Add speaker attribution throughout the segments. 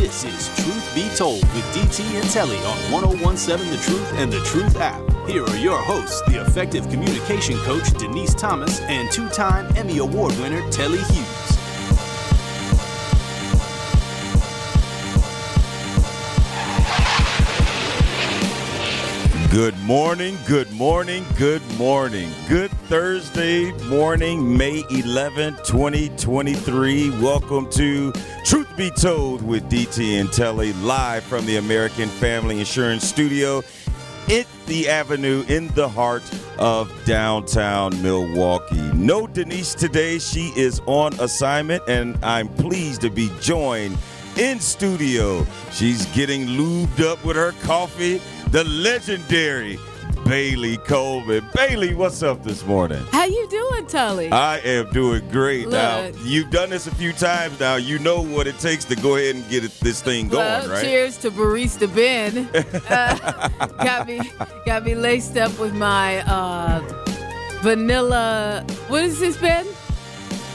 Speaker 1: This is Truth Be Told with DT and Telly on 1017 The Truth and The Truth app. Here are your hosts, the effective communication coach Denise Thomas and two time Emmy Award winner Telly Hughes.
Speaker 2: Good morning, good morning, good morning. Good Thursday morning, May 11, 2023. Welcome to Truth Be Told with DT and Telly, live from the American Family Insurance Studio at the Avenue in the heart of downtown Milwaukee. No Denise today. She is on assignment, and I'm pleased to be joined in studio. She's getting lubed up with her coffee. The legendary Bailey Coleman. Bailey, what's up this morning?
Speaker 3: How you doing, Tully?
Speaker 2: I am doing great. Now, you've done this a few times now. You know what it takes to go ahead and get it, this thing going,
Speaker 3: well,
Speaker 2: right?
Speaker 3: cheers to Barista Ben. Uh, got me, got me laced up with my uh, vanilla. What is this, Ben?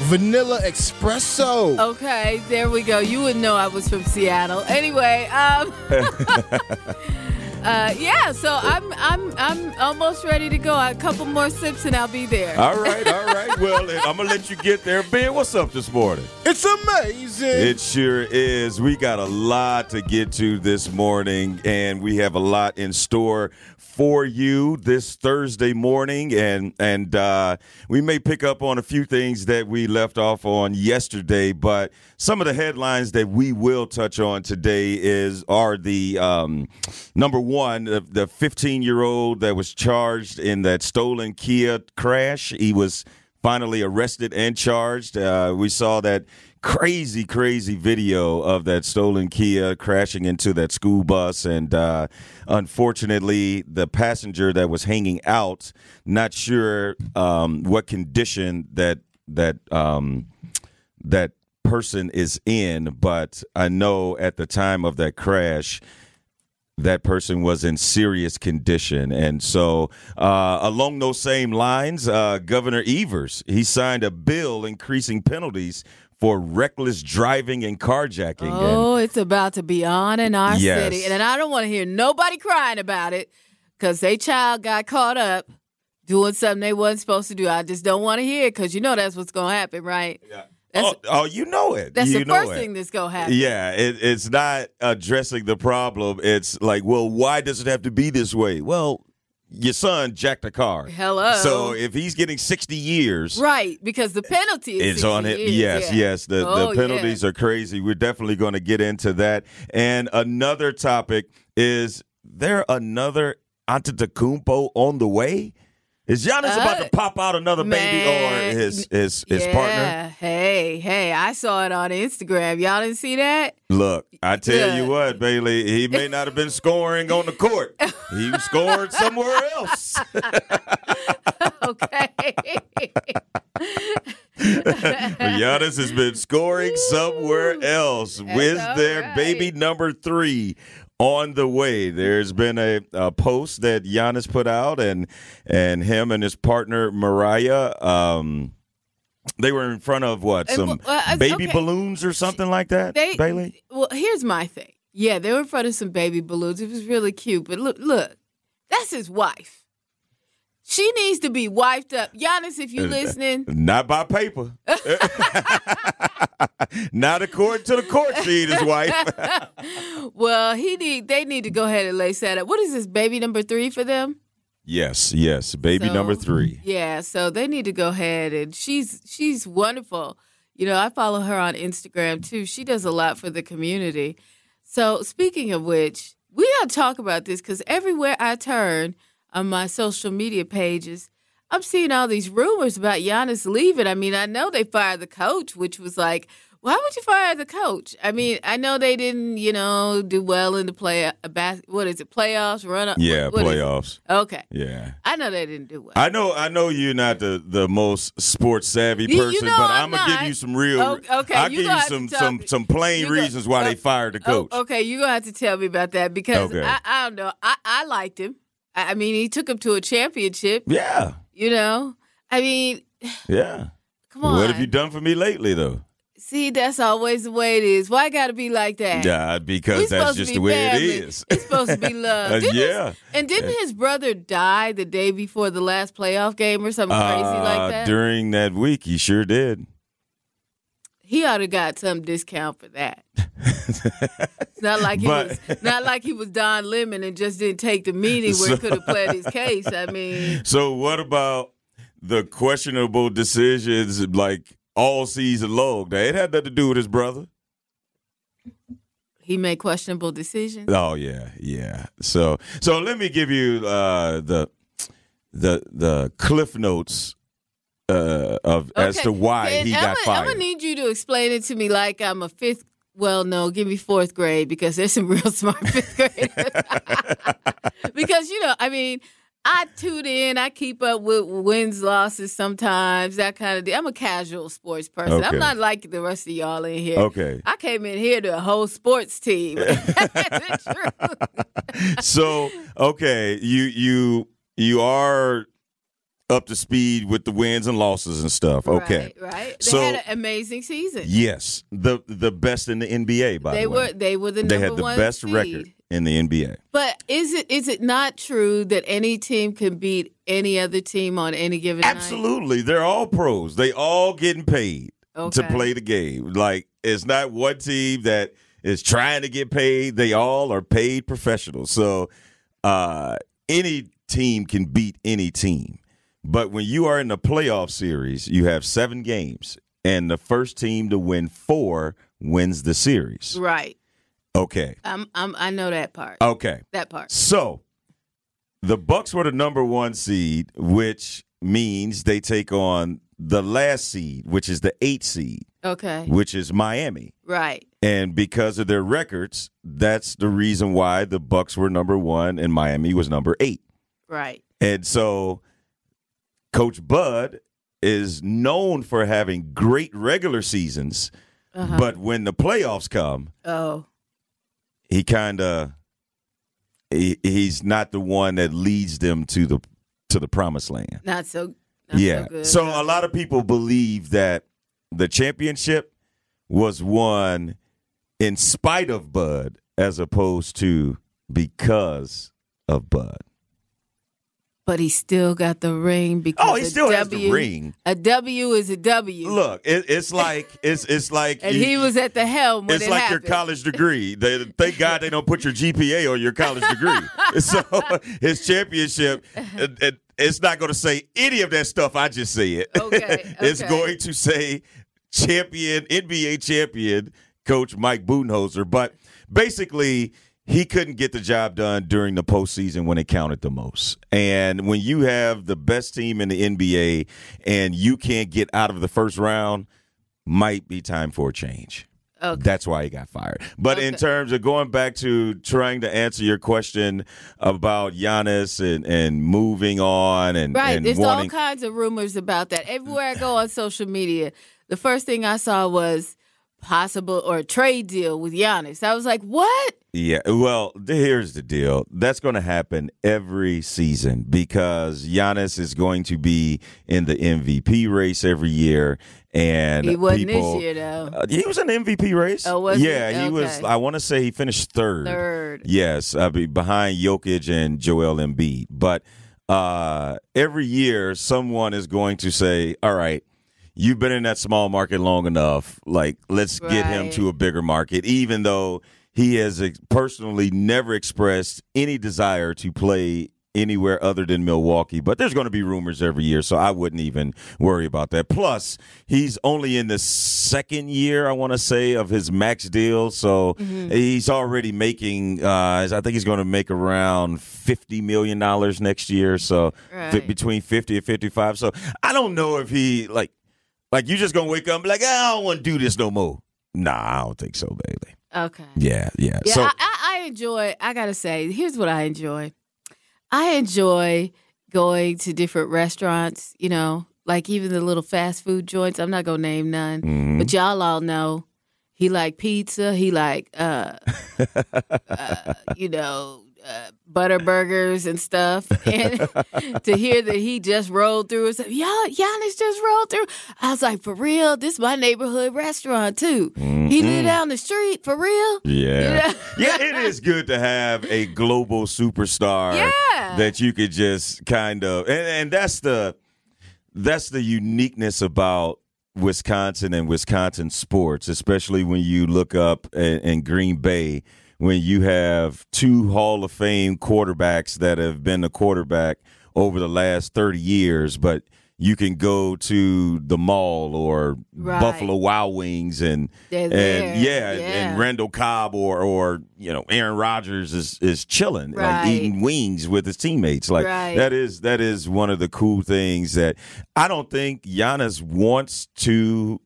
Speaker 4: Vanilla espresso.
Speaker 3: Okay, there we go. You would know I was from Seattle. Anyway, um, uh, yeah. So I'm, I'm, I'm almost ready to go. A couple more sips and I'll be there.
Speaker 2: All right, all right. Well, I'm gonna let you get there. Ben, what's up this morning?
Speaker 4: It's amazing.
Speaker 2: It sure is. We got a lot to get to this morning, and we have a lot in store for you this Thursday morning. And and uh, we may pick up on a few things that we left off on yesterday, but some of the headlines that we will touch on today is are the um, number one, the 15 year old that was charged in that stolen Kia crash. He was finally arrested and charged. Uh, we saw that crazy, crazy video of that stolen Kia crashing into that school bus, and uh, unfortunately, the passenger that was hanging out, not sure um, what condition that that um, that person is in, but I know at the time of that crash that person was in serious condition. And so, uh, along those same lines, uh, Governor Evers, he signed a bill increasing penalties for reckless driving and carjacking. And
Speaker 3: Oh, it's about to be on in our
Speaker 2: Yes.
Speaker 3: city. And I don't want to hear nobody crying about it because they child got caught up doing something they wasn't supposed to do. I just don't want to hear it because you know that's what's going to happen, right? That's,
Speaker 2: oh, oh, you know it.
Speaker 3: that's
Speaker 2: you
Speaker 3: the first
Speaker 2: it.
Speaker 3: thing that's going to happen.
Speaker 2: Yeah, it, it's not addressing the problem. It's like, well, why does it have to be this way? Well, your son jacked a car.
Speaker 3: Hello.
Speaker 2: So if he's getting 60 years,
Speaker 3: Right, because the penalty is
Speaker 2: on it. Yes,
Speaker 3: yeah.
Speaker 2: yes. The,
Speaker 3: Oh,
Speaker 2: the penalties
Speaker 3: yeah.
Speaker 2: are crazy. We're definitely going to get into that. And another topic is there another Antetokounmpo on the way? Is Giannis about
Speaker 3: Uh,
Speaker 2: to pop out another baby or his his his
Speaker 3: yeah.
Speaker 2: partner?
Speaker 3: Hey, hey, I saw it on Instagram. Y'all didn't see that?
Speaker 2: Look, I tell you what, Bailey, he may not have been scoring on the court. He scoring somewhere else.
Speaker 3: Okay.
Speaker 2: But Giannis has been scoring somewhere else with their
Speaker 3: right.
Speaker 2: baby number three on the way. There's been a, a post that Giannis put out, and and him and his partner Mariah. Um, they were in front of what some
Speaker 3: well, uh,
Speaker 2: baby
Speaker 3: okay.
Speaker 2: balloons or something like that.
Speaker 3: They
Speaker 2: Bailey.
Speaker 3: Well, here's my thing. Yeah, they were in front of some baby balloons. It was really cute. But look, look, that's his wife. She needs to be wiped up. Giannis, if you listening,
Speaker 2: Not by paper. Not according to the court sheet, his wife.
Speaker 3: well, he need they need to go ahead and lace that up. What is this baby number three for them?
Speaker 2: Yes, yes, baby
Speaker 3: So-
Speaker 2: number three.
Speaker 3: Yeah, so they need to go ahead and she's she's wonderful. You know, I follow her on Instagram too. She does a lot for the community. So speaking of which, we gotta talk about this because everywhere I turn on my social media pages, I'm seeing all these rumors about Giannis leaving. I mean, I know they fired the coach, which was like, why would you fire the coach? I mean, I know they didn't, you know, do well in the play. A bas- what is it? Playoffs, run up.
Speaker 2: Yeah,
Speaker 3: what it?
Speaker 2: playoffs.
Speaker 3: Okay,
Speaker 2: Yeah.
Speaker 3: I know they didn't do well.
Speaker 2: I know, I know you're not the, the most sports savvy
Speaker 3: You- you
Speaker 2: person,
Speaker 3: know
Speaker 2: but
Speaker 3: I'm
Speaker 2: I'm, gonna give you some real.
Speaker 3: Oh, okay,
Speaker 2: I'll give you some some
Speaker 3: me.
Speaker 2: some plain reasons why
Speaker 3: oh,
Speaker 2: they fired the oh, coach.
Speaker 3: Oh, okay, you're gonna have to tell me about that because
Speaker 2: Okay.
Speaker 3: I, I don't know. I, I liked him. I, mean, he took him to a championship.
Speaker 2: Yeah,
Speaker 3: You know, I mean,
Speaker 2: yeah.
Speaker 3: come on.
Speaker 2: What have you done for me lately, though?
Speaker 3: See, that's always the way it is. Why got to be like that?
Speaker 2: Yeah, because that's just
Speaker 3: be
Speaker 2: the way
Speaker 3: family.
Speaker 2: it is.
Speaker 3: It's supposed to be love.
Speaker 2: Uh,
Speaker 3: Didn't his-
Speaker 2: yeah.
Speaker 3: and didn't his brother die the day before the last playoff game or something crazy
Speaker 2: Uh,
Speaker 3: like that?
Speaker 2: During that week, he sure did.
Speaker 3: He ought to got some discount for that. it's not like he
Speaker 2: But-
Speaker 3: was not like he was Don Lemon and just didn't take the meeting where he could have played his case. I mean,
Speaker 2: So, what about the questionable decisions like all season long? Now, it had nothing to do with his brother.
Speaker 3: he made questionable decisions.
Speaker 2: Oh yeah, yeah. So so let me give you uh, the the the cliff notes uh, of as to why he
Speaker 3: I'm
Speaker 2: got fired.
Speaker 3: I'm gonna need you to explain it to me like I'm a fifth. Well, no, give me fourth grade because there's some real smart fifth graders. because you know, I mean, I tune in, I keep up with wins, losses sometimes, that kind of. Thing. I'm a casual sports person.
Speaker 2: Okay.
Speaker 3: I'm not like the rest of y'all in here.
Speaker 2: Okay.
Speaker 3: I came in here to a whole sports team. That's the truth.
Speaker 2: so okay, you you you are up to speed with the wins and losses and stuff. Okay.
Speaker 3: right, right. They
Speaker 2: So-
Speaker 3: had an amazing season.
Speaker 2: Yes, the the best in the NBA. By
Speaker 3: they
Speaker 2: the way, they
Speaker 3: were they were the
Speaker 2: they had the best
Speaker 3: seed.
Speaker 2: record in the NBA.
Speaker 3: But is it is it not true that any team can beat any other team on any given night?
Speaker 2: Absolutely, they're all pros. They all getting paid to play the game. Like it's not one team that is trying to get paid. They all are paid professionals. So uh, any team can beat any team. But when you are in the playoff series, you have seven games, and the first team to win four wins the series.
Speaker 3: Right.
Speaker 2: Okay.
Speaker 3: I'm, I'm I know that part.
Speaker 2: Okay.
Speaker 3: That part.
Speaker 2: So the Bucks were the number one seed, which means they take on the last seed, which is the eight seed,
Speaker 3: Okay.
Speaker 2: which is Miami.
Speaker 3: Right.
Speaker 2: And because of their records, that's the reason why the Bucks were number one and Miami was number eight.
Speaker 3: Right.
Speaker 2: And so Coach Bud is known for having great regular seasons,
Speaker 3: Uh-huh.
Speaker 2: but when the playoffs come,
Speaker 3: Oh.
Speaker 2: he kind of he, he's not the one that leads them to the to the promised land.
Speaker 3: Not so. Not
Speaker 2: yeah.
Speaker 3: So, good.
Speaker 2: So a lot of people believe that the championship was won in spite of Bud as opposed to because of Bud.
Speaker 3: But he still got the ring because
Speaker 2: Oh, he
Speaker 3: a
Speaker 2: still has the ring.
Speaker 3: A W is a W.
Speaker 2: Look, it, it's like it's it's like
Speaker 3: and
Speaker 2: you-
Speaker 3: he was at the helm when
Speaker 2: it's
Speaker 3: it
Speaker 2: like
Speaker 3: happened.
Speaker 2: your college degree. They, thank God they don't put your GPA on your college degree. so his championship, it, it- it's not going to say any of that stuff. I just say it.
Speaker 3: Okay,
Speaker 2: it's
Speaker 3: okay.
Speaker 2: going to say champion, NBA champion, Coach Mike Budenholzer. But basically, he couldn't get the job done during the postseason when it counted the most. And when you have the best team in the NBA and you can't get out of the first round, might be time for a change.
Speaker 3: Okay.
Speaker 2: That's why he got fired. But in terms of going back to trying to answer your question about Giannis and, and moving on and,
Speaker 3: Right.
Speaker 2: and
Speaker 3: There's
Speaker 2: wanting
Speaker 3: all kinds of rumors about that. Everywhere I go on social media, the first thing I saw was possible or a trade deal with Giannis. I was like, what?
Speaker 2: Yeah, well, here's the deal. That's going to happen every season because Giannis is going to be in the MVP race every year, and
Speaker 3: He wasn't
Speaker 2: people,
Speaker 3: this year though.
Speaker 2: Uh, he was in the MVP race.
Speaker 3: Oh, was he?
Speaker 2: yeah, he was.
Speaker 3: Okay.
Speaker 2: I want to say he finished third.
Speaker 3: Third.
Speaker 2: Yes, uh, be- behind Jokic and Joel Embiid. But uh, every year, someone is going to say, "All right." You've been in that small market long enough. Like, let's get him to a bigger market, even though he has ex- personally never expressed any desire to play anywhere other than Milwaukee. But there's going to be rumors every year, so I wouldn't even worry about that. Plus, he's only in the second year, I want to say, of his max deal, so
Speaker 3: Mm-hmm.
Speaker 2: he's already making. Uh, I think he's going to make around fifty million dollars next year. So
Speaker 3: Right.
Speaker 2: between fifty and fifty-five. So I don't know if he like like you just gonna wake up and be like, I don't want to do this no more. Nah, I don't think so, baby.
Speaker 3: Okay.
Speaker 2: Yeah, yeah.
Speaker 3: Yeah,
Speaker 2: so
Speaker 3: I, I, enjoy. I gotta say, here's what I enjoy. I enjoy going to different restaurants. You know, like even the little fast food joints. I'm not gonna name none,
Speaker 2: Mhm.
Speaker 3: but y'all all know he like pizza. He like, uh, uh you know. Uh, butter burgers and stuff, and to hear that he just rolled through and said, "Y'all, Giannis just rolled through," I was like, "For real? This my neighborhood restaurant too. He live down the street for real."
Speaker 2: Yeah.
Speaker 3: Yeah.
Speaker 2: yeah, it is good to have a global superstar
Speaker 3: Yeah.
Speaker 2: that you could just kind of and, and that's the that's the uniqueness about Wisconsin and Wisconsin sports, especially when you look up in, in Green Bay when you have two Hall of Fame quarterbacks that have been a quarterback over the last 30 years, but you can go to the mall or
Speaker 3: Right.
Speaker 2: Buffalo Wild Wings and
Speaker 3: They're
Speaker 2: and
Speaker 3: there.
Speaker 2: yeah,
Speaker 3: Yeah.
Speaker 2: and Randall Cobb or or you know Aaron Rodgers is is chilling like eating wings with his teammates. Like
Speaker 3: Right.
Speaker 2: that is that is one of the cool things that I don't think Giannis wants to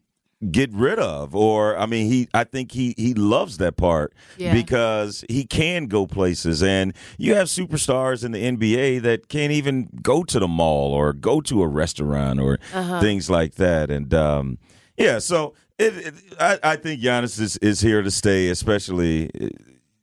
Speaker 2: get rid of or I mean he I think he he loves that part
Speaker 3: Yeah.
Speaker 2: because he can go places and you have superstars in the NBA that can't even go to the mall or go to a restaurant or
Speaker 3: Uh-huh.
Speaker 2: things like that and um yeah so it, it I, I think Giannis is, is here to stay especially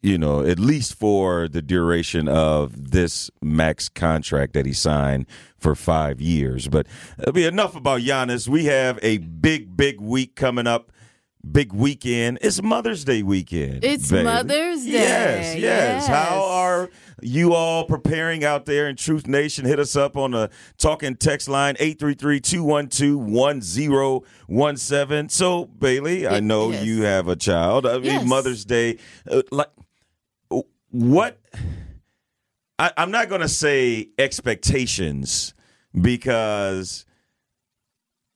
Speaker 2: you know at least for the duration of this max contract that he signed for five years but that'll be enough about Giannis we have a big big week coming up big weekend it's Mother's Day weekend
Speaker 3: It's
Speaker 2: baby.
Speaker 3: Mother's Day.
Speaker 2: yes yes how are you all preparing out there in Truth Nation? Hit us up on the talking text line 833-212-1017. So, Bailey, I know
Speaker 3: Yes.
Speaker 2: you have a child. I mean,
Speaker 3: Yes.
Speaker 2: Mother's Day. Uh, like, what? I, I'm not going to say expectations because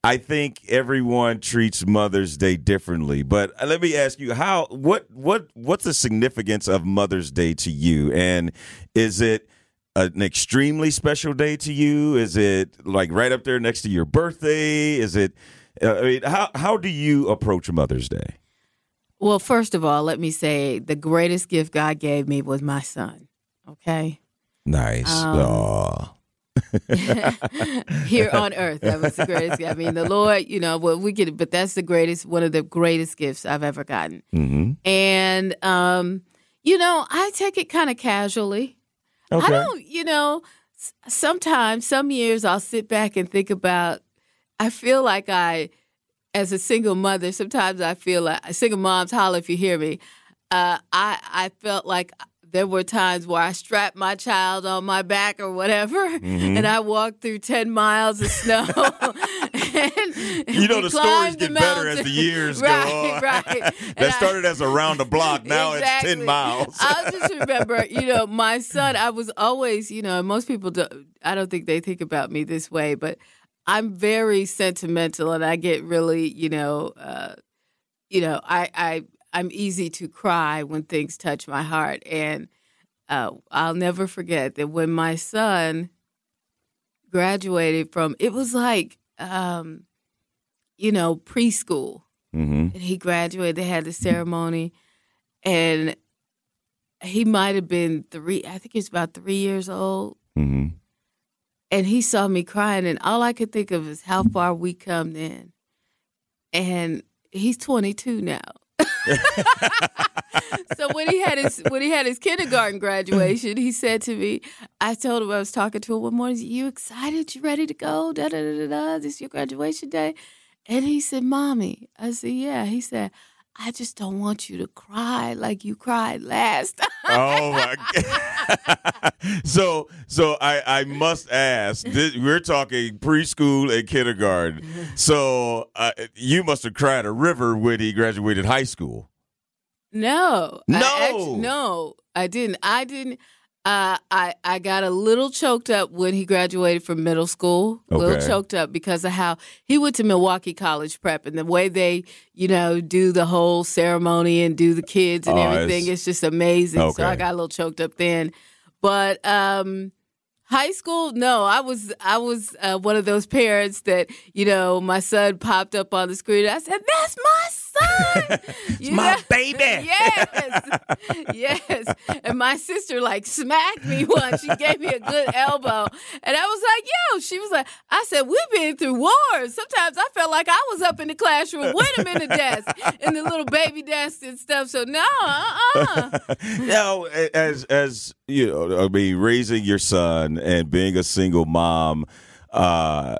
Speaker 2: I think everyone treats Mother's Day differently. But let me ask you, how what what what's the significance of Mother's Day to you? And is it an extremely special day to you? Is it like right up there next to your birthday? Is it? Uh, I mean, how how do you approach Mother's Day?
Speaker 3: Well, first of all, let me say the greatest gift God gave me was my son. Okay.
Speaker 2: Nice.
Speaker 3: Um. Here on earth. That was the greatest. I mean, the Lord, you know, well, we get it, but that's the greatest, one of the greatest gifts I've ever gotten.
Speaker 2: Mhm.
Speaker 3: And, um, you know, I take it kind of casually.
Speaker 2: Okay.
Speaker 3: I don't, you know, sometimes, some years I'll sit back and think about, I feel like I, as a single mother, sometimes I feel like, single moms, holler if you hear me. Uh, I, I felt like there were times where I strapped my child on my back or whatever,
Speaker 2: Mm-hmm.
Speaker 3: and I walked through 10 miles of snow. and,
Speaker 2: You know the stories get
Speaker 3: the
Speaker 2: better as the years
Speaker 3: right,
Speaker 2: go on.
Speaker 3: Right, And
Speaker 2: that
Speaker 3: I-
Speaker 2: started as around a block. Now it's ten miles.
Speaker 3: I just remember, you know, my son. I was always, you know, most people Don't, I don't think they think about me this way, but I'm very sentimental, and I get really, you know, uh, you know, I, I, I'm easy to cry when things touch my heart, and uh, I'll never forget that when my son graduated from, it was like, um, you know, preschool
Speaker 2: mm-hmm.
Speaker 3: and he graduated. They had the ceremony, and he might have been three. I think he was about three years old,
Speaker 2: Mm-hmm.
Speaker 3: And he saw me crying, and all I could think of is how far we come then. And he's 22 now. so when he had his when he had his kindergarten graduation, he said to me, I told him I was talking to him one morning, you excited? You ready to go? Da da da da da. This is your graduation day. And he said, Mommy. I said, Yeah. He said, I just don't want you to cry like you cried last time.
Speaker 2: Oh my god! so, so I I must ask. This, we're talking preschool and kindergarten. So uh, you must have cried a river when he graduated high school.
Speaker 3: No.
Speaker 2: No.
Speaker 3: I actu- no, I didn't. I didn't. Uh, I I got a little choked up when he graduated from middle school. A little choked up because of how he went to Milwaukee College Prep and the way they, you know, do the whole ceremony and do the kids and
Speaker 2: Oh,
Speaker 3: everything.
Speaker 2: it's-
Speaker 3: It's just amazing.
Speaker 2: Okay.
Speaker 3: So I got a little choked up then. But um high school no i was i was uh, one of those parents that you know my son popped up on the screen i said that's my son You
Speaker 2: my
Speaker 3: know?
Speaker 2: baby.
Speaker 3: yes. Yes. And my sister like smacked me once. She gave me a good elbow. And i was like yo she was like i said we've been through wars. Sometimes i felt like i was up in the classroom with him in the desk in the little baby desk and stuff. So no uh-uh.
Speaker 2: Now, as as you know, I mean, raising your son and being a single mom, uh,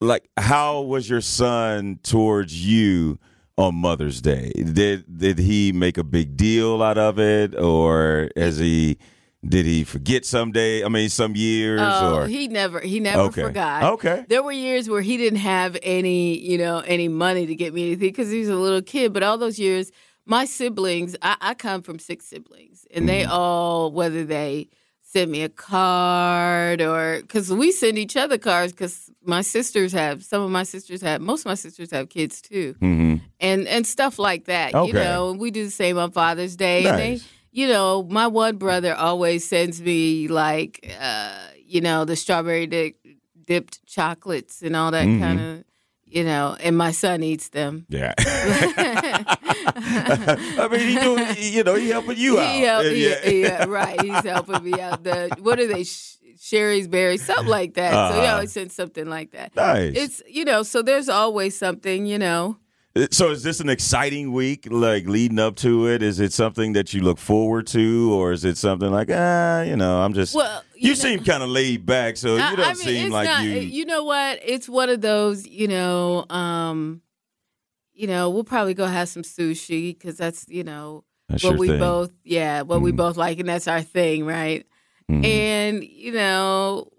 Speaker 2: like how was your son towards you on Mother's Day? Did did he make a big deal out of it, or has he? Did he forget someday? I mean, some years,
Speaker 3: Oh,
Speaker 2: or
Speaker 3: he never he never
Speaker 2: Okay.
Speaker 3: forgot.
Speaker 2: Okay.
Speaker 3: There were years where he didn't have any, you know, any money to get me anything because he was a little kid. But all those years, my siblings, I, I come from six siblings, and they
Speaker 2: Mm-hmm.
Speaker 3: all, whether they send me a card or because we send each other cards because my sisters have some of my sisters have most of my sisters have kids too
Speaker 2: Mhm.
Speaker 3: and and stuff like that. You know, we do the same on Father's Day. And they, you know, my one brother always sends me like, uh, you know, the strawberry dip, dipped chocolates and all
Speaker 2: Mm-hmm.
Speaker 3: that kind of, you know, and my son eats them.
Speaker 2: yeah. I mean, he doing, you know, he helping you out.
Speaker 3: He help-
Speaker 2: And
Speaker 3: yeah, yeah, right. He's helping me out. The what are they? Sh- Shari's berries, something like that. So he
Speaker 2: Uh-huh.
Speaker 3: always sends something like that.
Speaker 2: Nice.
Speaker 3: It's you know, so there's always something, you know.
Speaker 2: So is this an exciting week, like leading up to it? Is it something that you look forward to, or is it something like, ah, you know, I'm just.
Speaker 3: Well,
Speaker 2: you,
Speaker 3: you know-
Speaker 2: seem kind of laid back, so
Speaker 3: I-
Speaker 2: you don't
Speaker 3: I mean,
Speaker 2: seem like
Speaker 3: not,
Speaker 2: you.
Speaker 3: You know what? It's one of those. You know, um, you know, we'll probably go have some sushi because that's you know
Speaker 2: That's
Speaker 3: what we
Speaker 2: thing.
Speaker 3: both, yeah, what we
Speaker 2: Mhm.
Speaker 3: both like, and that's our thing, right?
Speaker 2: Mhm.
Speaker 3: And you know,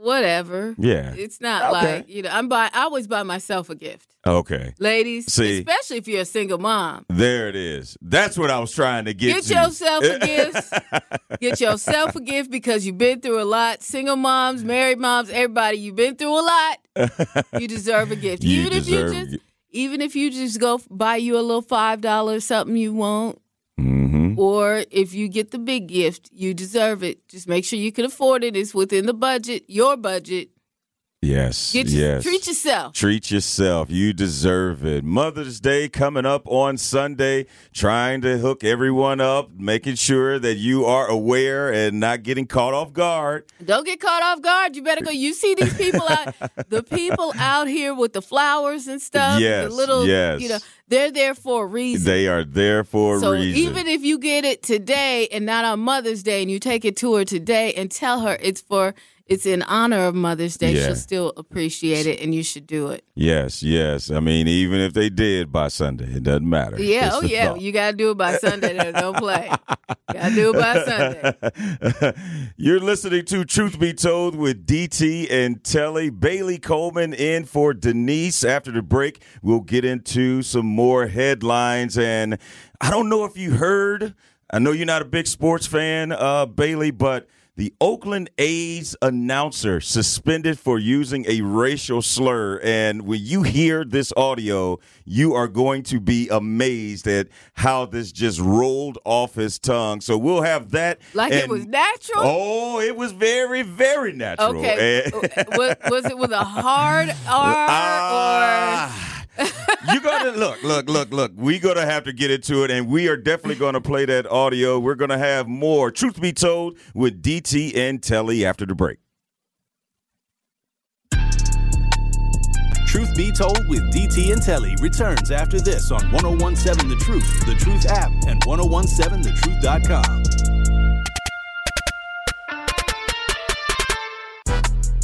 Speaker 3: whatever.
Speaker 2: yeah.
Speaker 3: It's not
Speaker 2: Okay.
Speaker 3: like you know. I'm buy. I always buy myself a gift,
Speaker 2: Okay.
Speaker 3: ladies.
Speaker 2: See.
Speaker 3: especially if you're a single mom.
Speaker 2: There it is. That's what I was trying to get,
Speaker 3: Get
Speaker 2: to.
Speaker 3: yourself a gift. Get yourself a gift because you've been through a lot. Single moms, married moms, everybody, you've been through a lot. You deserve a gift.
Speaker 2: You
Speaker 3: even if
Speaker 2: deserve
Speaker 3: you just
Speaker 2: gi-
Speaker 3: even if you just go buy you a little five dollars something you want,
Speaker 2: Mhm. Mm-hmm.
Speaker 3: or if you get the big gift, you deserve it. Just make sure you can afford it. It's within the budget, your budget.
Speaker 2: Yes.
Speaker 3: Get your,
Speaker 2: yes.
Speaker 3: treat yourself.
Speaker 2: Treat yourself. You deserve it. Mother's Day coming up on Sunday. Trying to hook everyone up, making sure that you are aware and not getting caught off guard.
Speaker 3: Don't get caught off guard. You better go. You see these people out, the people out here with the flowers and stuff.
Speaker 2: Yes,
Speaker 3: the little,
Speaker 2: yes.
Speaker 3: you know, they're there for a reason.
Speaker 2: They are there for a
Speaker 3: so
Speaker 2: reason.
Speaker 3: even if you get it today and not on Mother's Day, and you take it to her today and tell her it's for it's in honor of Mother's Day,
Speaker 2: Yeah.
Speaker 3: she'll still appreciate it, and you should do it.
Speaker 2: yes, yes. I mean, even if they did by Sunday, it doesn't matter.
Speaker 3: Yeah,
Speaker 2: It's
Speaker 3: oh yeah,
Speaker 2: thought.
Speaker 3: you got to do it by Sunday. Don't play. Got to do it by Sunday.
Speaker 2: You're listening to Truth Be Told with DT and Telly. Bailey Coleman in for Denise. After the break, we'll get into some more headlines. And I don't know if you heard, I know you're not a big sports fan, uh, Bailey, but the Oakland A's announcer suspended for using a racial slur. And when you hear this audio, you are going to be amazed at how this just rolled off his tongue. So we'll have that.
Speaker 3: Like it was natural.
Speaker 2: Oh, it was very, very natural.
Speaker 3: Okay.
Speaker 2: And-
Speaker 3: was, was it with a hard R
Speaker 2: Ah. you gotta look, look, look, look. We gonna have to get into it, and we are definitely gonna play that audio. We're gonna have more. Truth be told, with DT and Telly after the break.
Speaker 1: Truth Be Told with DT and Telly returns after this on 1017 The Truth, The Truth app, and 1017thetruth.com.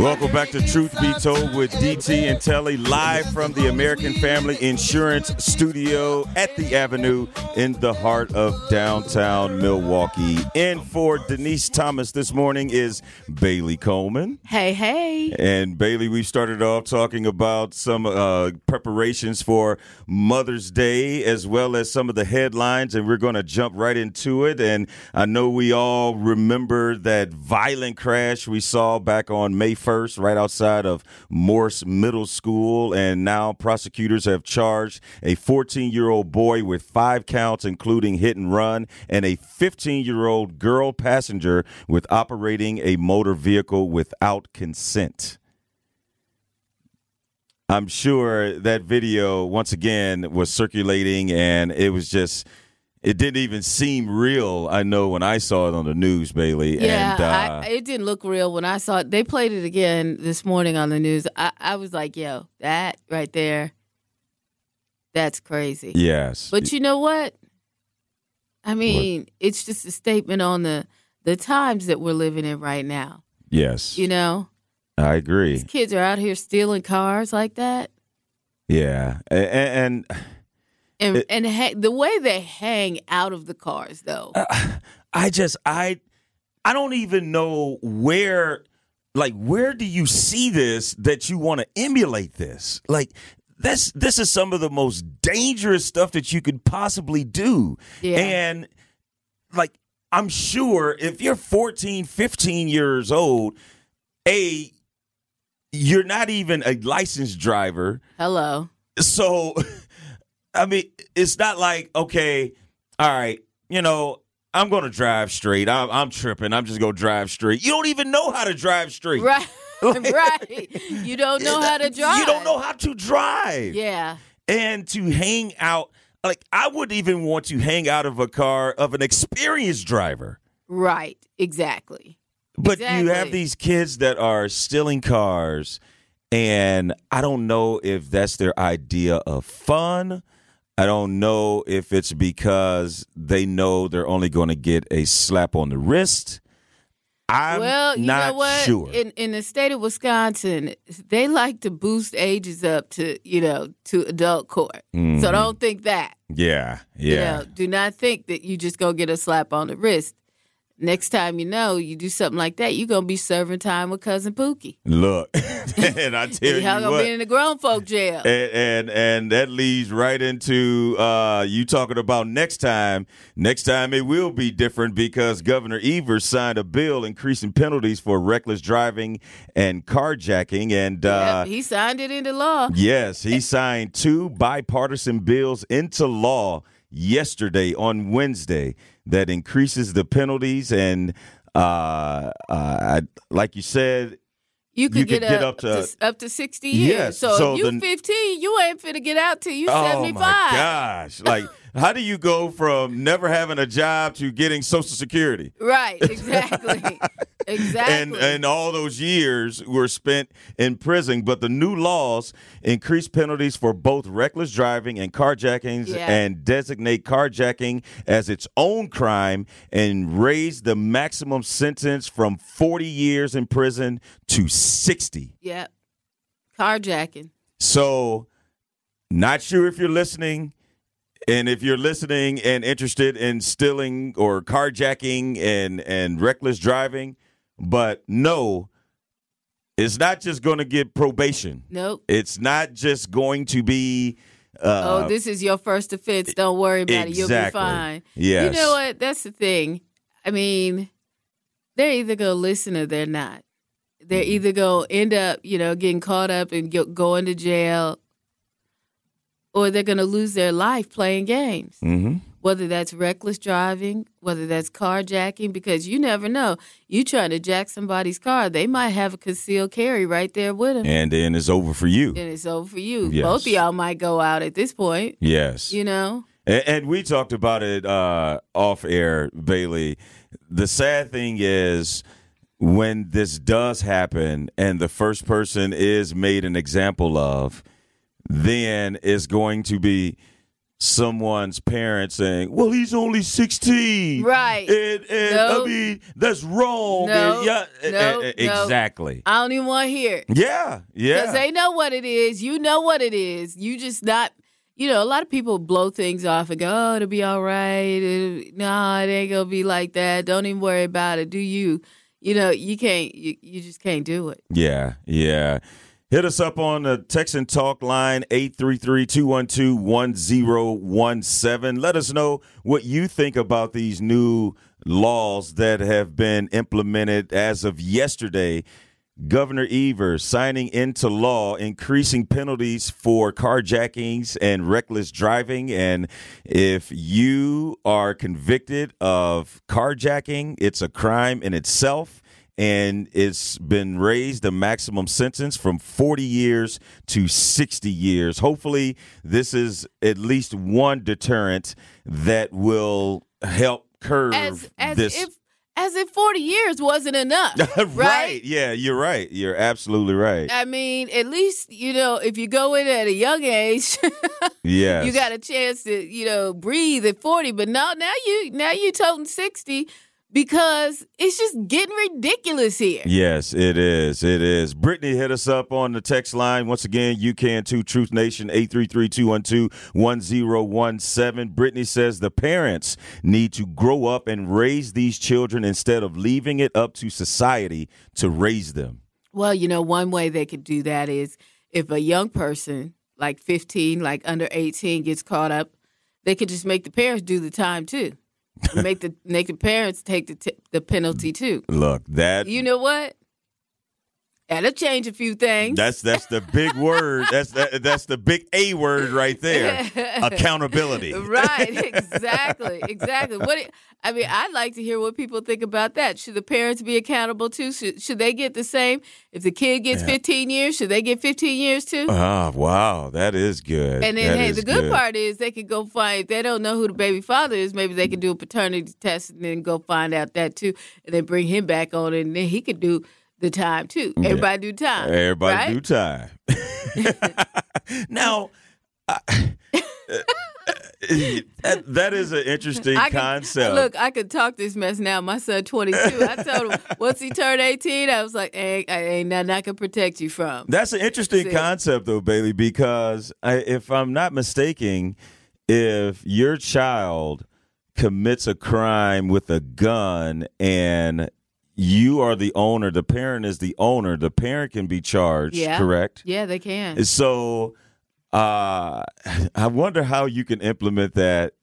Speaker 2: Welcome back to Truth Be Told with DT and Telly, live from the American Family Insurance Studio at the Avenue in the heart of downtown Milwaukee. And for Denise Thomas this morning is Bailey Coleman.
Speaker 3: Hey, hey.
Speaker 2: And Bailey, we started off talking about some uh, preparations for Mother's Day as well as some of the headlines, and we're going to jump right into it. And I know we all remember that violent crash we saw back on May 1st, right outside of Morse Middle School. And now prosecutors have charged a 14 year old boy with five counts, including hit and run, and a 15 year old girl passenger with operating a motor vehicle without consent. I'm sure that video once again was circulating and it was just it didn't even seem real. I know when I saw it on the news, Bailey.
Speaker 3: Yeah,
Speaker 2: and, uh,
Speaker 3: I, it didn't look real when I saw it. They played it again this morning on the news. I, I was like, yo, that right there, that's crazy.
Speaker 2: yes,
Speaker 3: But you know what? I mean, it's just a statement on the the times that we're living in right now.
Speaker 2: yes,
Speaker 3: You know,
Speaker 2: I agree.
Speaker 3: these kids are out here stealing cars like that,
Speaker 2: Yeah, A- a- and,
Speaker 3: and
Speaker 2: It-
Speaker 3: and ha- the way they hang out of the cars, though.
Speaker 2: Uh, I just I I don't even know where like where do you see this that you want to emulate this? Like this this is some of the most dangerous stuff that you could possibly do.
Speaker 3: Yeah.
Speaker 2: And like I'm sure if you're 14, 15 years old, a you're not even a licensed driver.
Speaker 3: Hello.
Speaker 2: So, I mean, it's not like okay, all right, you know, I'm going to drive straight. I'm, I'm tripping. I'm just going to drive straight. You don't even know how to drive straight.
Speaker 3: Right. right. You don't know how to drive.
Speaker 2: You don't know how to drive.
Speaker 3: Yeah.
Speaker 2: And to hang out, like I wouldn't even want to hang out of a car of an experienced driver.
Speaker 3: Right. Exactly.
Speaker 2: But you have these kids that are stealing cars, and I don't know if that's their idea of fun. I don't know if it's because they know they're only going to get a slap on the wrist. I'm
Speaker 3: well, you
Speaker 2: not
Speaker 3: know what?
Speaker 2: sure.
Speaker 3: In in the state of Wisconsin, they like to boost ages up to you know to adult court.
Speaker 2: Mm-hmm.
Speaker 3: So don't think that.
Speaker 2: yeah,
Speaker 3: You
Speaker 2: yeah.
Speaker 3: know, do not think that you just gonna get a slap on the wrist. Next time you know you do something like that, you're gonna be serving time with cousin Pookie.
Speaker 2: Look, and I tell
Speaker 3: You're
Speaker 2: you
Speaker 3: gonna
Speaker 2: what,
Speaker 3: be in the grown folk jail.
Speaker 2: and, and and that leads right into uh, you talking about next time. Next time it will be different because Governor Evers signed a bill increasing penalties for reckless driving and carjacking, and uh,
Speaker 3: Yep, he signed it into law.
Speaker 2: yes, he signed two bipartisan bills into law yesterday on Wednesday that increases the penalties and. Uh, uh, like you said,
Speaker 3: You could,
Speaker 2: You could
Speaker 3: get,
Speaker 2: get
Speaker 3: up,
Speaker 2: up to-
Speaker 3: up to sixty years.
Speaker 2: Yes,
Speaker 3: So,
Speaker 2: so
Speaker 3: if you
Speaker 2: the-
Speaker 3: 15, you ain't finna get out till you
Speaker 2: Oh
Speaker 3: 75.
Speaker 2: my gosh! Like, how do you go from never having a job to getting Social Security?
Speaker 3: Right, exactly. exactly.
Speaker 2: And and all those years were spent in prison. But the new laws increase penalties for both reckless driving and carjackings,
Speaker 3: Yeah.
Speaker 2: and designate carjacking as its own crime, and raise the maximum sentence from forty years in prison to sixty.
Speaker 3: yep. Carjacking.
Speaker 2: So, not sure if you're listening. And if you're listening and interested in stealing or carjacking and, and reckless driving, but no, it's not just going to get probation.
Speaker 3: Nope.
Speaker 2: It's not just going to be. Uh,
Speaker 3: oh, this is your first offense. Don't worry about it. You'll be
Speaker 2: exactly.
Speaker 3: fine.
Speaker 2: Yes.
Speaker 3: You know what? That's the thing. I mean, they're either going to listen or they're not. They're
Speaker 2: Mm-hmm.
Speaker 3: either going to end up, you know, getting caught up and go- going to jail, or they're going to lose their life playing games.
Speaker 2: hmm
Speaker 3: Whether that's reckless driving, whether that's carjacking, because you never know. You trying to jack somebody's car, they might have a concealed carry right there with them,
Speaker 2: And then it's over for you.
Speaker 3: and it's over for you.
Speaker 2: Yes.
Speaker 3: Both of y'all might go out at this point.
Speaker 2: Yes.
Speaker 3: You know.
Speaker 2: And, and we talked about it uh, off air, Bailey. The sad thing is when this does happen and the first person is made an example of, then it's going to be someone's parents saying, "Well, he's only 16."
Speaker 3: Right.
Speaker 2: And, and
Speaker 3: No.
Speaker 2: I mean, that's wrong.
Speaker 3: No.
Speaker 2: And yeah, eh,
Speaker 3: No.
Speaker 2: eh,
Speaker 3: No.
Speaker 2: exactly.
Speaker 3: I don't even want to hear it.
Speaker 2: Yeah.
Speaker 3: Because they know what it is. You know what it is. You just not, you know, a lot of people blow things off and go, oh, it'll be all right. It'll, no, it ain't to be like that. Don't even worry about it. Do you? You know, you can't, you, you just can't do it.
Speaker 2: Yeah, yeah. Hit us up on the Texan Talk line 833-212-1017. Let us know what you think about these new laws that have been implemented as of yesterday. Governor Evers signing into law increasing penalties for carjackings and reckless driving. And if you are convicted of carjacking, it's a crime in itself and it's been raised the maximum sentence from 40 years to 60 years. Hopefully, this is at least one deterrent that will help curb
Speaker 3: As, as
Speaker 2: this.
Speaker 3: if, as if 40 years wasn't enough.
Speaker 2: right.
Speaker 3: right?
Speaker 2: Yeah, you're right. You're absolutely right.
Speaker 3: I mean, at least, you know, if you go in at a young age,
Speaker 2: Yes.
Speaker 3: you got a chance to, you know, breathe at 40. But now, now you, now you're toting 60 because it's just getting ridiculous here.
Speaker 2: Yes, it is. It is. Brittany hit us up on the text line. Once again, you can too. Truth Nation, 833-212-1017. Brittany says the parents need to grow up and raise these children instead of leaving it up to society to raise them.
Speaker 3: Well, you know, one way they could do that is if a young person, like 15, like under 18, gets caught up, they could just make the parents do the time too. Make the the parents take the t- the penalty too.
Speaker 2: Look, that
Speaker 3: You know what? That'll change a few things.
Speaker 2: that's that's the big word. That's that, that's the big A word right there. Accountability.
Speaker 3: right, exactly, exactly. What do I mean, I'd like to hear what people think about that. Should the parents be accountable too? Should, should they get the same? If the kid gets 15 years, should they get 15 years too?
Speaker 2: Ah, wow, that is good.
Speaker 3: And then,
Speaker 2: That
Speaker 3: hey, the good, part is they can go find. If they don't know who the baby father is, maybe they can do a paternity test and then go find out that too, and then bring him back on, and then he could do the time too. Everybody do time.
Speaker 2: Everybody
Speaker 3: right?
Speaker 2: do time. now, I- uh, uh, that, that is an interesting
Speaker 3: I
Speaker 2: concept.
Speaker 3: Look, I could talk this mess now. My son, 22. I told him once he turned 18, I was like, ain't, I ain't nothing I can protect you from.
Speaker 2: That's an interesting
Speaker 3: See.
Speaker 2: concept, though, Bailey, because I, if I'm not mistaken, if your child commits a crime with a gun and you are the owner, the parent is the owner, the parent can be charged,
Speaker 3: Yeah.
Speaker 2: correct?
Speaker 3: Yeah, they can.
Speaker 2: So uh, I wonder how you can implement that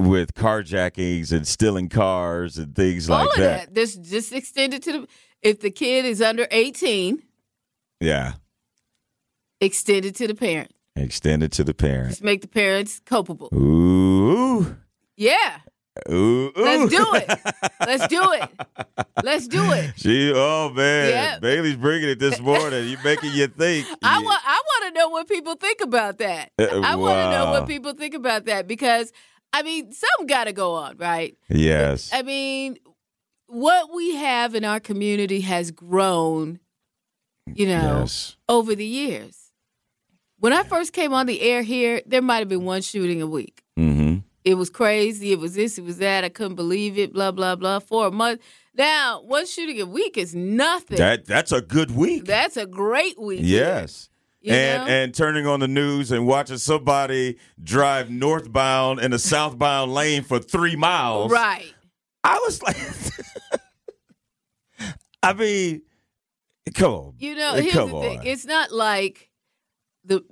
Speaker 2: with carjackings and stealing cars and things
Speaker 3: All
Speaker 2: like
Speaker 3: of
Speaker 2: that.
Speaker 3: that. This just extended to the. If the kid is under 18,
Speaker 2: Yeah.
Speaker 3: extended to the parent.
Speaker 2: Extended to the parent.
Speaker 3: Just make the parents culpable.
Speaker 2: Ooh.
Speaker 3: Yeah.
Speaker 2: Ooh. ooh.
Speaker 3: Let's do it. Let's do it. Let's do it.
Speaker 2: She, oh man,
Speaker 3: Yep.
Speaker 2: Bailey's bringing it this morning. You're making you think.
Speaker 3: I want I want to know what people think about that.
Speaker 2: Uh,
Speaker 3: I want to know what people think about that because I mean, something got to go on, right?
Speaker 2: Yes.
Speaker 3: I mean, what we have in our community has grown, you know,
Speaker 2: Yes.
Speaker 3: over the years. When I first came on the air here, there might have been one shooting a week. It was crazy. It was this. It was that. I couldn't believe it. Blah blah blah. For a month now, one shooting a week is nothing.
Speaker 2: That that's a good week.
Speaker 3: That's a great week.
Speaker 2: yes.
Speaker 3: You
Speaker 2: and
Speaker 3: know?
Speaker 2: and turning on the news and watching somebody drive northbound in a southbound lane for three miles.
Speaker 3: Right.
Speaker 2: I was like, I mean, come on.
Speaker 3: You know, here's
Speaker 2: come
Speaker 3: the thing.
Speaker 2: on.
Speaker 3: It's not like the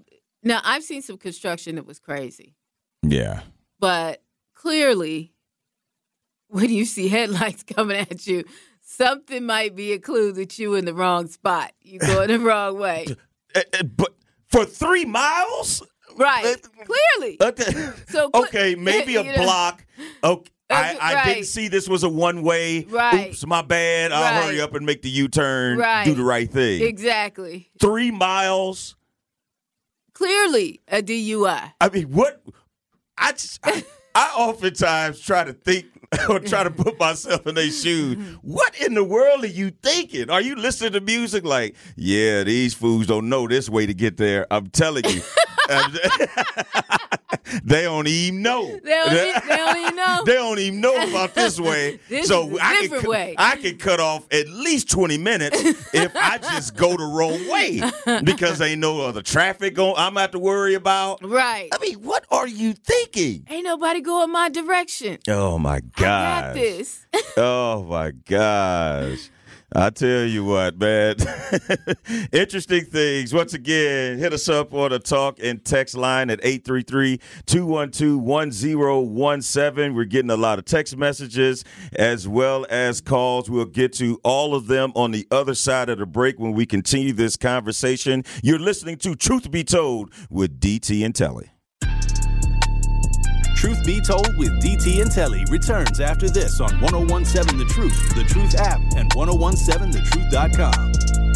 Speaker 3: now I've seen some construction that was crazy,
Speaker 2: yeah.
Speaker 3: But clearly when you see headlights coming at you, something might be a clue that you in the wrong spot. You're going the wrong way.
Speaker 2: Uh, uh, but for three miles.
Speaker 3: Right. Clearly.
Speaker 2: Okay.
Speaker 3: So
Speaker 2: okay, maybe a
Speaker 3: you know-
Speaker 2: block. Okay. I, I
Speaker 3: right.
Speaker 2: didn't see this was a one way.
Speaker 3: Right.
Speaker 2: Oops, my bad. I'll
Speaker 3: Right.
Speaker 2: hurry up and make the U turn.
Speaker 3: Right.
Speaker 2: Do the right thing.
Speaker 3: Exactly.
Speaker 2: Three miles.
Speaker 3: Clearly a DUI.
Speaker 2: I mean, what? I just, I, I oftentimes try to think or try to put myself in their shoes. What in the world are you thinking? Are you listening to music like, yeah, these fools don't know this way to get there? I'm telling you. they don't even know.
Speaker 3: They don't, e- they don't even know.
Speaker 2: They don't even know about this way.
Speaker 3: This
Speaker 2: so
Speaker 3: is a
Speaker 2: I can
Speaker 3: different
Speaker 2: cu-
Speaker 3: way.
Speaker 2: I can cut off at least twenty minutes if I just go the wrong way because ain't no other traffic going. I'm have to worry about.
Speaker 3: right.
Speaker 2: I mean, what are you thinking?
Speaker 3: Ain't nobody going my direction.
Speaker 2: Oh my
Speaker 3: I got this.
Speaker 2: Oh my gosh! I tell you what, man. Interesting things. Once again, hit us up on the talk and text line at 833-212-1017. We're getting a lot of text messages as well as calls. We'll get to all of them on the other side of the break when we continue this conversation. You're listening to Truth Be Told with DT and Telly.
Speaker 1: Truth Be Told with DT and Telly returns after this on 1017 The Truth, The Truth app, and 1017thetruth.com.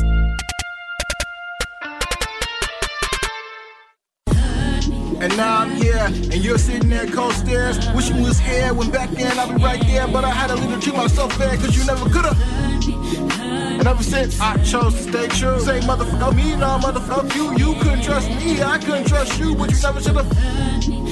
Speaker 4: And now I'm here, and you're sitting there cold stairs, wishing you was here. When back then I'd be right there, but I had to leave to treat myself fair, cause you never could've. And ever since I chose to stay true, say motherfucker me, no motherfucker you. You couldn't trust me, I couldn't trust you, but you never should've.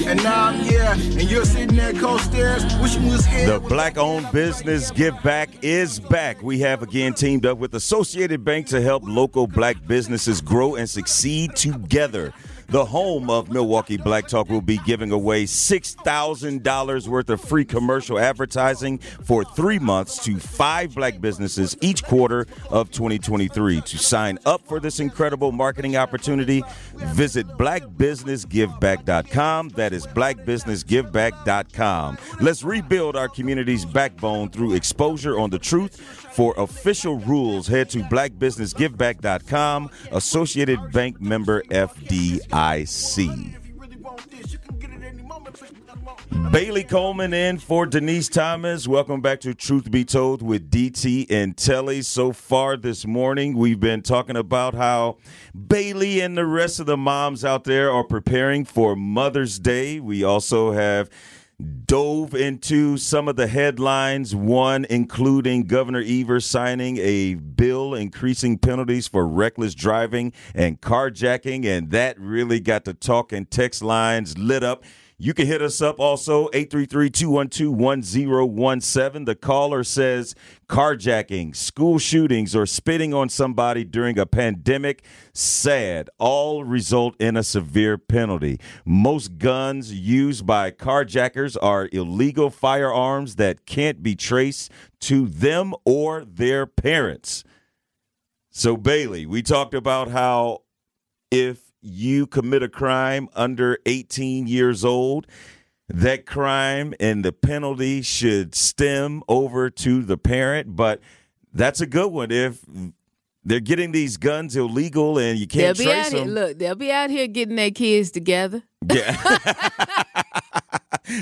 Speaker 4: And now I'm here, and you're sitting there cold stairs, wishing you was here.
Speaker 2: The black owned business Give Back is back. We have again teamed up with Associated Bank to help local black businesses grow and succeed together. The home of Milwaukee Black Talk will be giving away $6,000 worth of free commercial advertising for three months to five black businesses each quarter of 2023. To sign up for this incredible marketing opportunity, visit blackbusinessgiveback.com. That is blackbusinessgiveback.com. Let's rebuild our community's backbone through exposure on the truth. For official rules, head to blackbusinessgiveback.com. Associated Bank member FDIC. Bailey Coleman in for Denise Thomas. Welcome back to Truth Be Told with DT and Telly. So far this morning, we've been talking about how Bailey and the rest of the moms out there are preparing for Mother's Day. We also have dove into some of the headlines, one including Governor Evers signing a bill increasing penalties for reckless driving and carjacking, and that really got the talk and text lines lit up. You can hit us up also, 833-212-1017. The caller says carjacking, school shootings, or spitting on somebody during a pandemic, sad, all result in a severe penalty. Most guns used by carjackers are illegal firearms that can't be traced to them or their parents. So, Bailey, we talked about how if you commit a crime under 18 years old, that crime and the penalty should stem over to the parent. But that's a good one. If they're getting these guns illegal and you
Speaker 3: They'll
Speaker 2: can't
Speaker 3: be
Speaker 2: trace
Speaker 3: out here.
Speaker 2: them,
Speaker 3: Look, they'll be out here getting their kids together.
Speaker 2: yeah.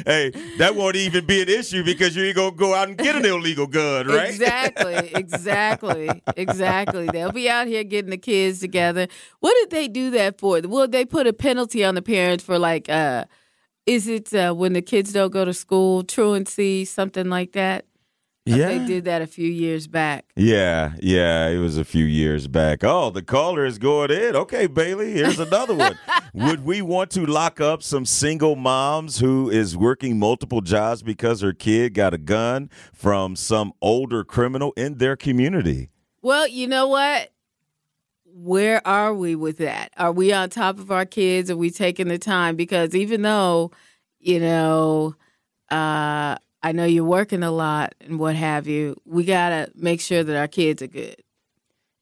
Speaker 2: hey, that won't even be an issue because you ain't gonna go out and get an illegal gun, right?
Speaker 3: Exactly, exactly, exactly. They'll be out here getting the kids together. What did they do that for? Will they put a penalty on the parents for like uh is it uh, when the kids don't go to school, truancy, something like that? They did that a few years back.
Speaker 2: Yeah, yeah, it was a few years back. Oh, the caller is going in. Okay, Bailey, here's another one. Would we want to lock up some single moms who is working multiple jobs because her kid got a gun from some older criminal in their community?
Speaker 3: Well, you know what? Where are we with that? Are we on top of our kids? Are we taking the time? Because even though, you know, uh, I know you're working a lot and what have you, we got to make sure that our kids are good.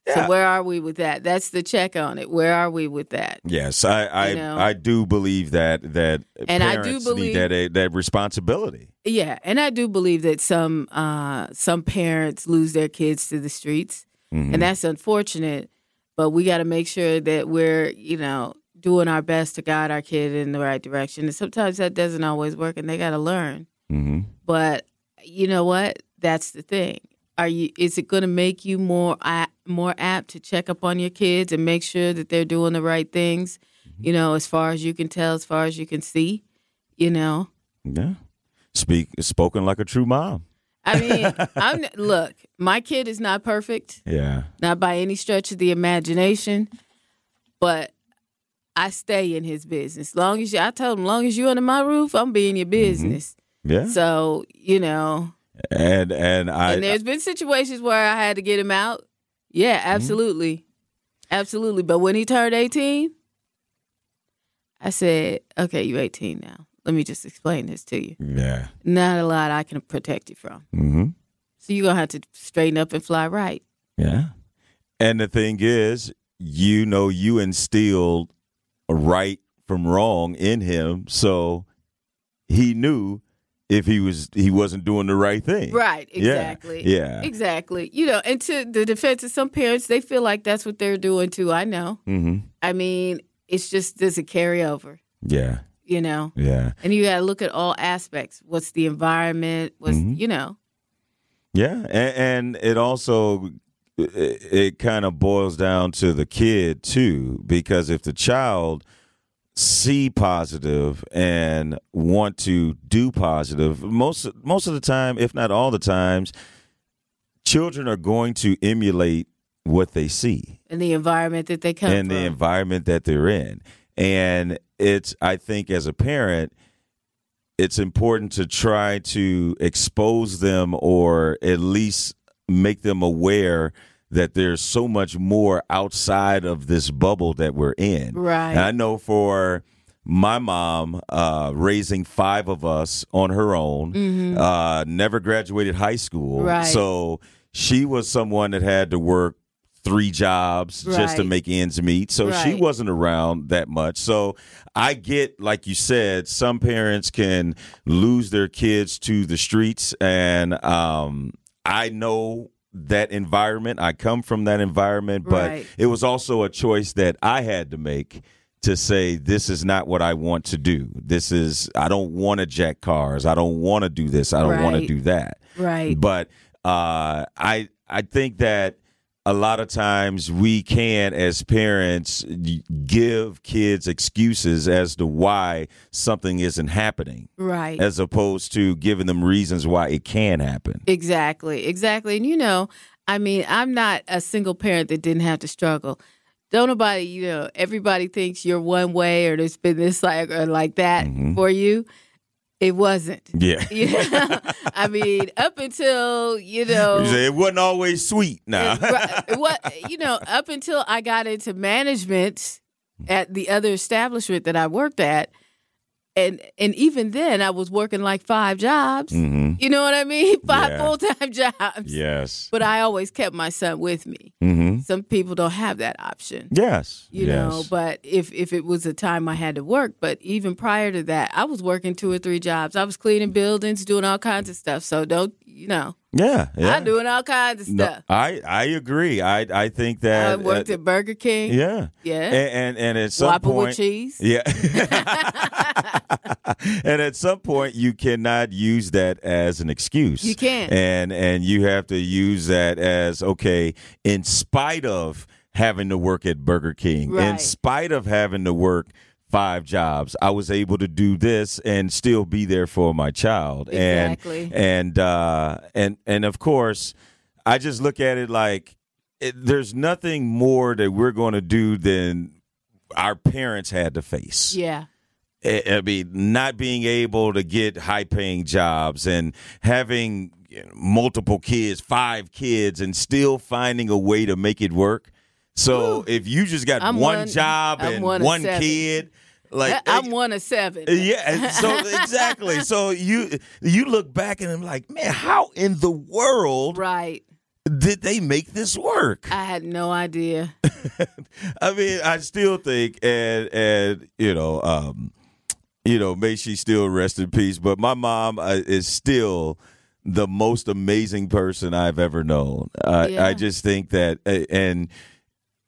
Speaker 2: Yeah.
Speaker 3: So where are we with that? That's the check on it. Where are we with that?
Speaker 2: Yes, I I,
Speaker 3: You know?
Speaker 2: I do believe that that
Speaker 3: And I do believe-
Speaker 2: need that eh, that responsibility.
Speaker 3: Yeah, and I do believe that some uh, some parents lose their kids to the streets,
Speaker 2: Mm-hmm.
Speaker 3: and that's unfortunate. But we got to make sure that we're you know doing our best to guide our kid in the right direction. And sometimes that doesn't always work, and they got to learn.
Speaker 2: hmm
Speaker 3: But you know what? That's the thing. Are you? Is it going to make you more more apt to check up on your kids and make sure that they're doing the right things? Mm-hmm. You know, as far as you can tell, as far as you can see. You know.
Speaker 2: Yeah, speak spoken like a true mom.
Speaker 3: I mean, I'm look. My kid is not perfect,
Speaker 2: Yeah,
Speaker 3: not by any stretch of the imagination, but I stay in his business. Long as you, I told him, long as you under my roof, I'm being in your mm-hmm. business.
Speaker 2: Yeah.
Speaker 3: So you know,
Speaker 2: and and I
Speaker 3: and there's been situations where I had to get him out. Yeah, absolutely, absolutely. But when he turned 18, I said, "Okay, you 18 now. Let me just explain this to you.
Speaker 2: yeah.
Speaker 3: Not a lot I can protect you from.
Speaker 2: Mm-hmm.
Speaker 3: So you're gonna have to straighten up and fly right."
Speaker 2: Yeah. And the thing is, you know, you instilled right from wrong in him, so he knew if he was he wasn't doing the right thing.
Speaker 3: Right,
Speaker 2: Yeah,
Speaker 3: exactly.
Speaker 2: yeah.
Speaker 3: Exactly. You know, and to the defense of some parents, they feel like that's what they're doing too. I know.
Speaker 2: Mm-hmm.
Speaker 3: I mean, it's just does it carry over,
Speaker 2: Yeah.
Speaker 3: you know?
Speaker 2: Yeah.
Speaker 3: And you got to look at all aspects. What's the environment? What's,
Speaker 2: Mm-hmm.
Speaker 3: you know?
Speaker 2: Yeah, and, and it also it, it kind of boils down to the kid too, because if the child see positive and want to do positive, most most of the time, if not all the times, children are going to emulate what they see
Speaker 3: And the environment that they come
Speaker 2: and
Speaker 3: from.
Speaker 2: the environment that they're in. And it's, I think, as a parent, it's important to try to expose them or at least make them aware that there's so much more outside of this bubble that we're in.
Speaker 3: Right.
Speaker 2: And I know for my mom, uh, raising five of us on her own, uh, never graduated high school.
Speaker 3: Mm-hmm. Right.
Speaker 2: So she was someone that had to work three jobs just to make ends meet. So she wasn't around that much. So I get, like you said, some parents can lose their kids to the streets. And um, I know that environment. I come from that environment, but
Speaker 3: Right.
Speaker 2: it was also a choice that I had to make to say this is not what I want to do. This is I don't want to jack cars. I don't want to do this. I don't want to do that.
Speaker 3: Right.
Speaker 2: But uh, I I think that a lot of times we can, as parents, give kids excuses as to why something isn't happening,
Speaker 3: right.
Speaker 2: as opposed to giving them reasons why it can happen.
Speaker 3: Exactly, exactly. And you know, I mean, I'm not a single parent that didn't have to struggle. Don't nobody, you know, everybody thinks you're one way or there's been this like or like that mm-hmm. for you. It wasn't.
Speaker 2: Yeah.
Speaker 3: Know? I mean, up until, you know,
Speaker 2: You say it wasn't always sweet. Now,
Speaker 3: what you know, up until I got into management at the other establishment that I worked at, and and even then I was working like five jobs. You know what I mean? Five
Speaker 2: Yeah.
Speaker 3: full time jobs.
Speaker 2: yes.
Speaker 3: But I always kept my son with me.
Speaker 2: Mm-hmm.
Speaker 3: Some people don't have that option.
Speaker 2: Yes.
Speaker 3: You
Speaker 2: yes.
Speaker 3: know, but if if it was a time I had to work, but even prior to that, I was working two or three jobs. I was cleaning buildings, doing all kinds of stuff. So don't you know?
Speaker 2: yeah, yeah.
Speaker 3: I'm doing all kinds of
Speaker 2: No,
Speaker 3: stuff.
Speaker 2: I I agree. I I think that
Speaker 3: I worked
Speaker 2: uh,
Speaker 3: at Burger King.
Speaker 2: yeah
Speaker 3: Yeah.
Speaker 2: and and, and at some
Speaker 3: Whopper
Speaker 2: point
Speaker 3: with cheese.
Speaker 2: yeah and at some point you cannot use that as an excuse
Speaker 3: You can't.
Speaker 2: and and you have to use that as okay in spite of having to work at Burger King in spite of having to work five jobs I was able to do this and still be there for my child
Speaker 3: Exactly.
Speaker 2: and and uh and and of course I just look at it like it, there's nothing more that we're going to do than our parents had to face.
Speaker 3: Yeah.
Speaker 2: I mean, not being able to get high paying jobs and having multiple kids, five kids, and still finding a way to make it work. So if you just got one,
Speaker 3: one-
Speaker 2: job
Speaker 3: I'm
Speaker 2: and
Speaker 3: one
Speaker 2: one, kid, like
Speaker 3: I'm one of seven.
Speaker 2: yeah, so exactly. So you you look back and I'm like, man, how in the world
Speaker 3: Right.
Speaker 2: did they make this work?
Speaker 3: I had no idea.
Speaker 2: I mean, I still think, and and you know, um, you know, may she still rest in peace. But my mom uh, is still the most amazing person I've ever known. I
Speaker 3: Yeah.
Speaker 2: I just think that, uh, and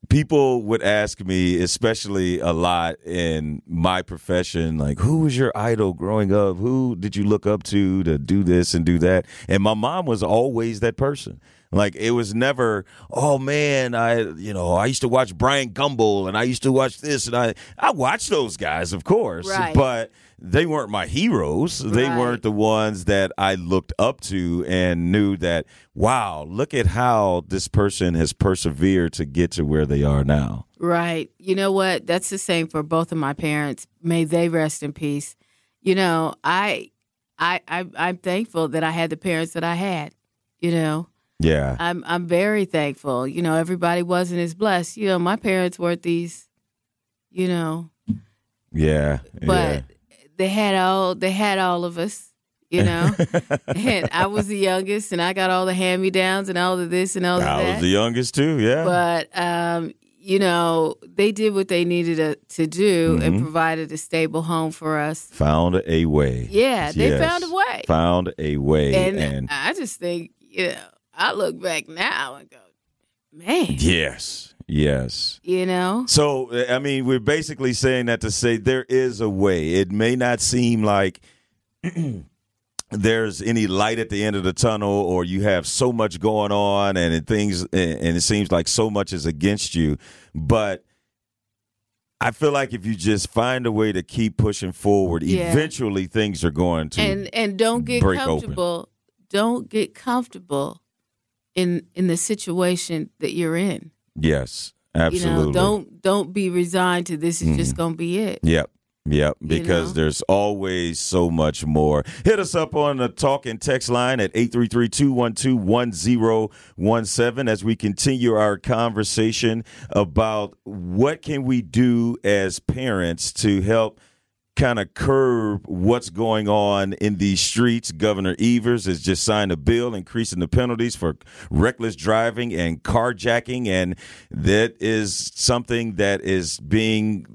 Speaker 2: people would ask me, especially a lot in my profession, like, who was your idol growing up? Who did you look up to to do this and do that? And my mom was always that person. Like it was never, oh man, I you know I used to watch Brian Gumbel and I used to watch this and I I watched those guys, of course,
Speaker 3: Right.
Speaker 2: but they weren't my heroes. They
Speaker 3: Right.
Speaker 2: weren't the ones that I looked up to and knew that wow, look at how this person has persevered to get to where they are now.
Speaker 3: Right. You know what? That's the same for both of my parents. May they rest in peace. You know, I, I, I I'm thankful that I had the parents that I had. You know,
Speaker 2: Yeah.
Speaker 3: I'm I'm very thankful. You know, everybody wasn't as blessed. You know, my parents weren't these. You know,
Speaker 2: Yeah.
Speaker 3: but they had all they had all of us. You know, and I was the youngest, and I got all the hand me downs and all of this and all of
Speaker 2: yeah. I was the youngest too. Yeah.
Speaker 3: but um, you know, they did what they needed to, to do and
Speaker 2: Mhm.
Speaker 3: provided a stable home for us.
Speaker 2: found a way.
Speaker 3: Yeah, they
Speaker 2: Yes.
Speaker 3: found a way.
Speaker 2: Found a way.
Speaker 3: and,
Speaker 2: and
Speaker 3: I just think, you know, I look back now and go, man,
Speaker 2: yes. Yes.
Speaker 3: you know,
Speaker 2: So, I mean, we're basically saying that to say there is a way. It may not seem like there's any light at the end of the tunnel or you have so much going on and it things and it seems like so much is against you, but I feel like if you just find a way to keep pushing forward,
Speaker 3: Yeah.
Speaker 2: eventually things are going to
Speaker 3: and and don't get
Speaker 2: break open.
Speaker 3: comfortable. Don't get comfortable in in the situation that you're in.
Speaker 2: Yes, absolutely.
Speaker 3: You know, don't don't be resigned to this is just mm-hmm. gonna be it.
Speaker 2: Yep. Yep,
Speaker 3: You
Speaker 2: because
Speaker 3: know?
Speaker 2: there's always so much more. Hit us up on the talk and text line at 833-212-1017 as we continue our conversation about what can we do as parents to help kind of curb what's going on in these streets. Governor Evers has just signed a bill increasing the penalties for reckless driving and carjacking, and that is something that is being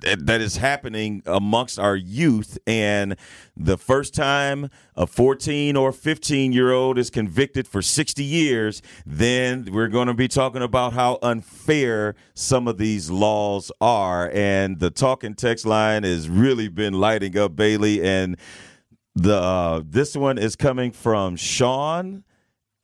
Speaker 2: that is happening amongst our youth and the first time a 14 or 15 year old is convicted for 60 years then we're going to be talking about how unfair some of these laws are. And the talk and text line has really been lighting up bailey and the uh, this one is coming from sean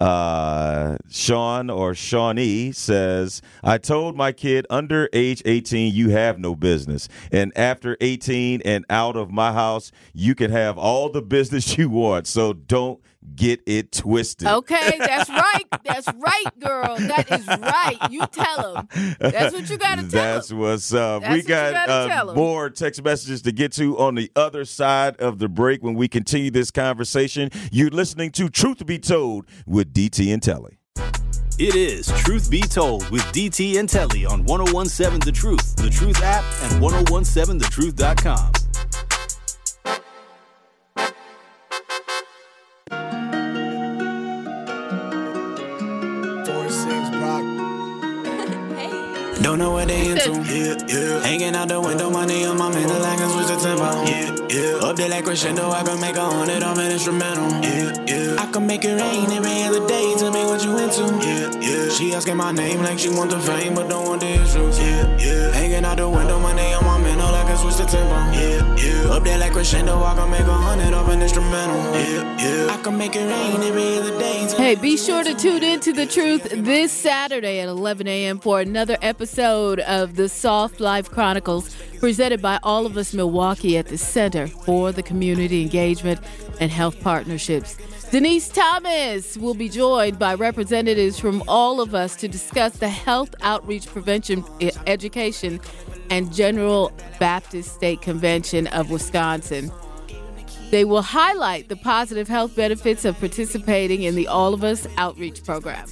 Speaker 2: uh, Sean or Shawnee says, I told my kid under age 18, you have no business. And after 18 and out of my house, you can have all the business you want. So don't get it twisted.
Speaker 3: Okay, that's right. That's right, girl. That is right. You tell them. That's what you got to tell
Speaker 2: That's
Speaker 3: them.
Speaker 2: what's up.
Speaker 3: That's
Speaker 2: we
Speaker 3: what
Speaker 2: got
Speaker 3: gotta
Speaker 2: uh,
Speaker 3: tell 'em.
Speaker 2: more text messages to get to on the other side of the break when we continue this conversation. You're listening to Truth Be Told with DT and Telly.
Speaker 1: It is Truth Be Told with DT and Telly on 1017 The Truth, The Truth app, and 1017thetruth.com.
Speaker 5: Don't know what they into. Yeah, yeah. Hanging out the window, money on my mental, I can switch the tempo. Yeah, yeah. Up there like crescendo, I can make a hundred on an instrumental. Yeah, yeah. I can make it rain every other day. Tell me what you into. Yeah, yeah. She asking my name like she want the fame, but don't want the issues. Yeah, yeah. Hanging out the window, money on my
Speaker 3: Hey, be sure to tune in to The Truth this Saturday at 11 a.m. for another episode of the Soft Life Chronicles presented by All of Us Milwaukee at the Center for the Community Engagement and Health Partnerships. Denise Thomas will be joined by representatives from all of us to discuss the health outreach prevention education and General Baptist State Convention of Wisconsin. They will highlight the positive health benefits of participating in the All of Us outreach program.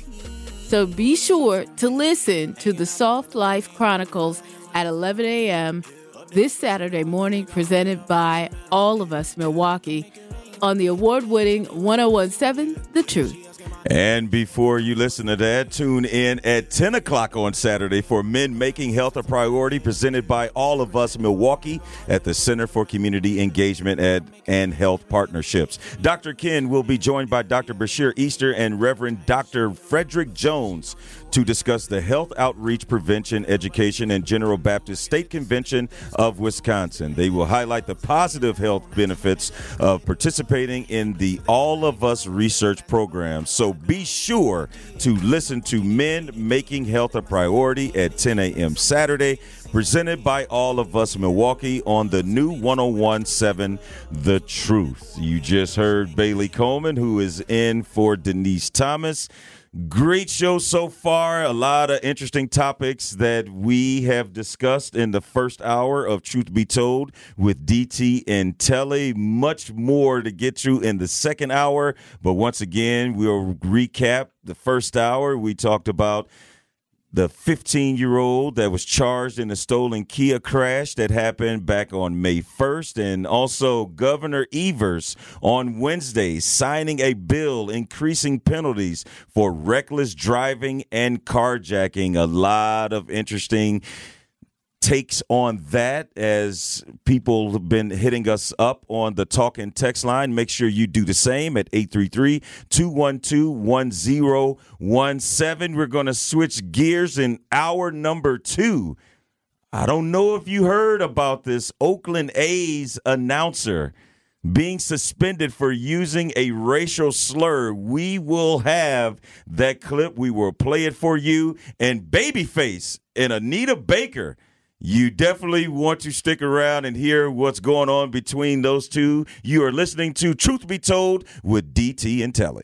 Speaker 3: So be sure to listen to the Soft Life Chronicles at 11 a.m. this Saturday morning, presented by All of Us Milwaukee on the award winning 1017 The Truth.
Speaker 2: And before you listen to that, tune in at 10 o'clock on Saturday for Men Making Health a Priority, presented by All of Us Milwaukee at the Center for Community Engagement and, Health Partnerships. Dr. Ken will be joined by Dr. Bashir Easter and Reverend Dr. Frederick Jones to discuss the Health Outreach Prevention Education and General Baptist State Convention of Wisconsin. They will highlight the positive health benefits of participating in the All of Us research program. So be sure to listen to Men Making Health a Priority at 10 a.m. Saturday, presented by All of Us Milwaukee on the new 1017 The Truth. You just heard Bailey Coleman, who is in for Denise Thomas Great show so far. A lot of interesting topics that we have discussed in the first hour of Truth Be Told with DT and Telly. Much more to get to in the second hour. But once again, we'll recap the first hour. We talked about the 15 year old that was charged in the stolen Kia crash that happened back on May 1st, and also Governor Evers on Wednesday signing a bill increasing penalties for reckless driving and carjacking. A lot of interesting takes on that as people have been hitting us up on the talk and text line. Make sure you do the same at 833 212 1017. We're going to switch gears in hour number two. I don't know if you heard about this Oakland A's announcer being suspended for using a racial slur. We will have that clip. We will play it for you. And Babyface and Anita Baker you definitely want to stick around and hear what's going on between those two. You are listening to Truth Be Told with DT and Telly.